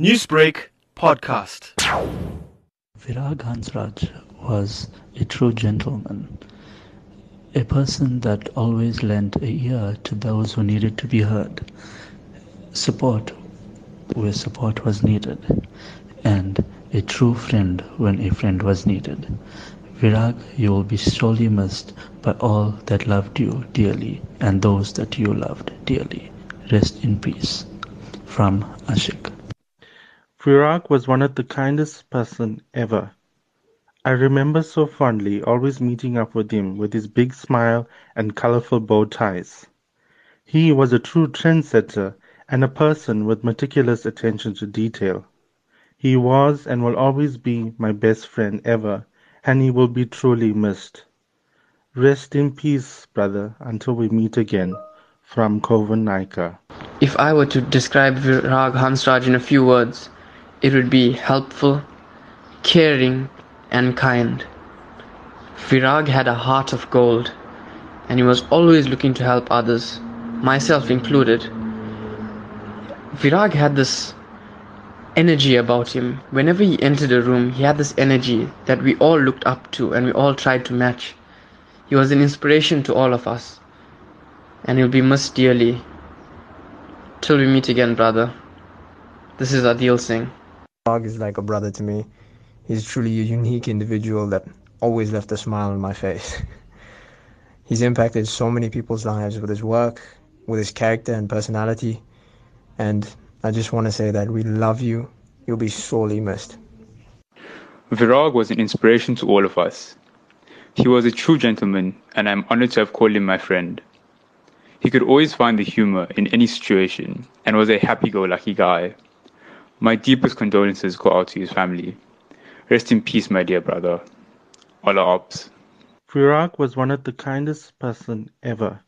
Newsbreak podcast. Viraag Hansrajh was a true gentleman, a person that always lent a ear to those who needed to be heard, support where support was needed, and a true friend when a friend was needed. Viraag, you will be sorely missed by all that loved you dearly and those that you loved dearly. Rest in peace. From Ashik. Viraag was one of the kindest person ever. I remember so fondly always meeting up with him with his big smile and colorful bow ties. He was a true trendsetter and a person with meticulous attention to detail. He was and will always be my best friend ever, and he will be truly missed. Rest in peace, brother, until we meet again. From Kovan Naicker. If I were to describe Viraag Hansrajh in a few words, it would be helpful, caring, and kind. Viraag had a heart of gold, and he was always looking to help others, myself included. Viraag had this energy about him. Whenever he entered a room, he had this energy that we all looked up to and we all tried to match. He was an inspiration to all of us, and he'll be missed dearly. Till we meet again, brother. This is Adil Singh. Dog is like a brother to me. He's truly a unique individual that always left a smile on my face. He's impacted so many people's lives with his work, with his character and personality. And I just want to say that we love you. You'll be sorely missed. Viraag was an inspiration to all of us. He was a true gentleman, and I'm honored to have called him my friend. He could always find the humor in any situation and was a happy go lucky guy. My deepest condolences go out to his family. Rest in peace, my dear brother. Allah Ops. Viraag was one of the kindest person ever.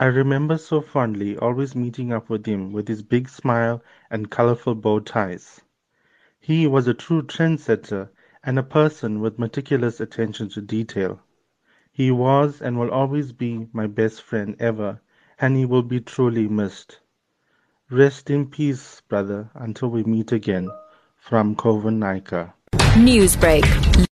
I remember so fondly always meeting up with him with his big smile and colorful bow ties. He was a true trendsetter and a person with meticulous attention to detail. He was and will always be my best friend ever, and he will be truly missed. Rest in peace, brother, until we meet again. From Kovan Naicker. Newsbreak,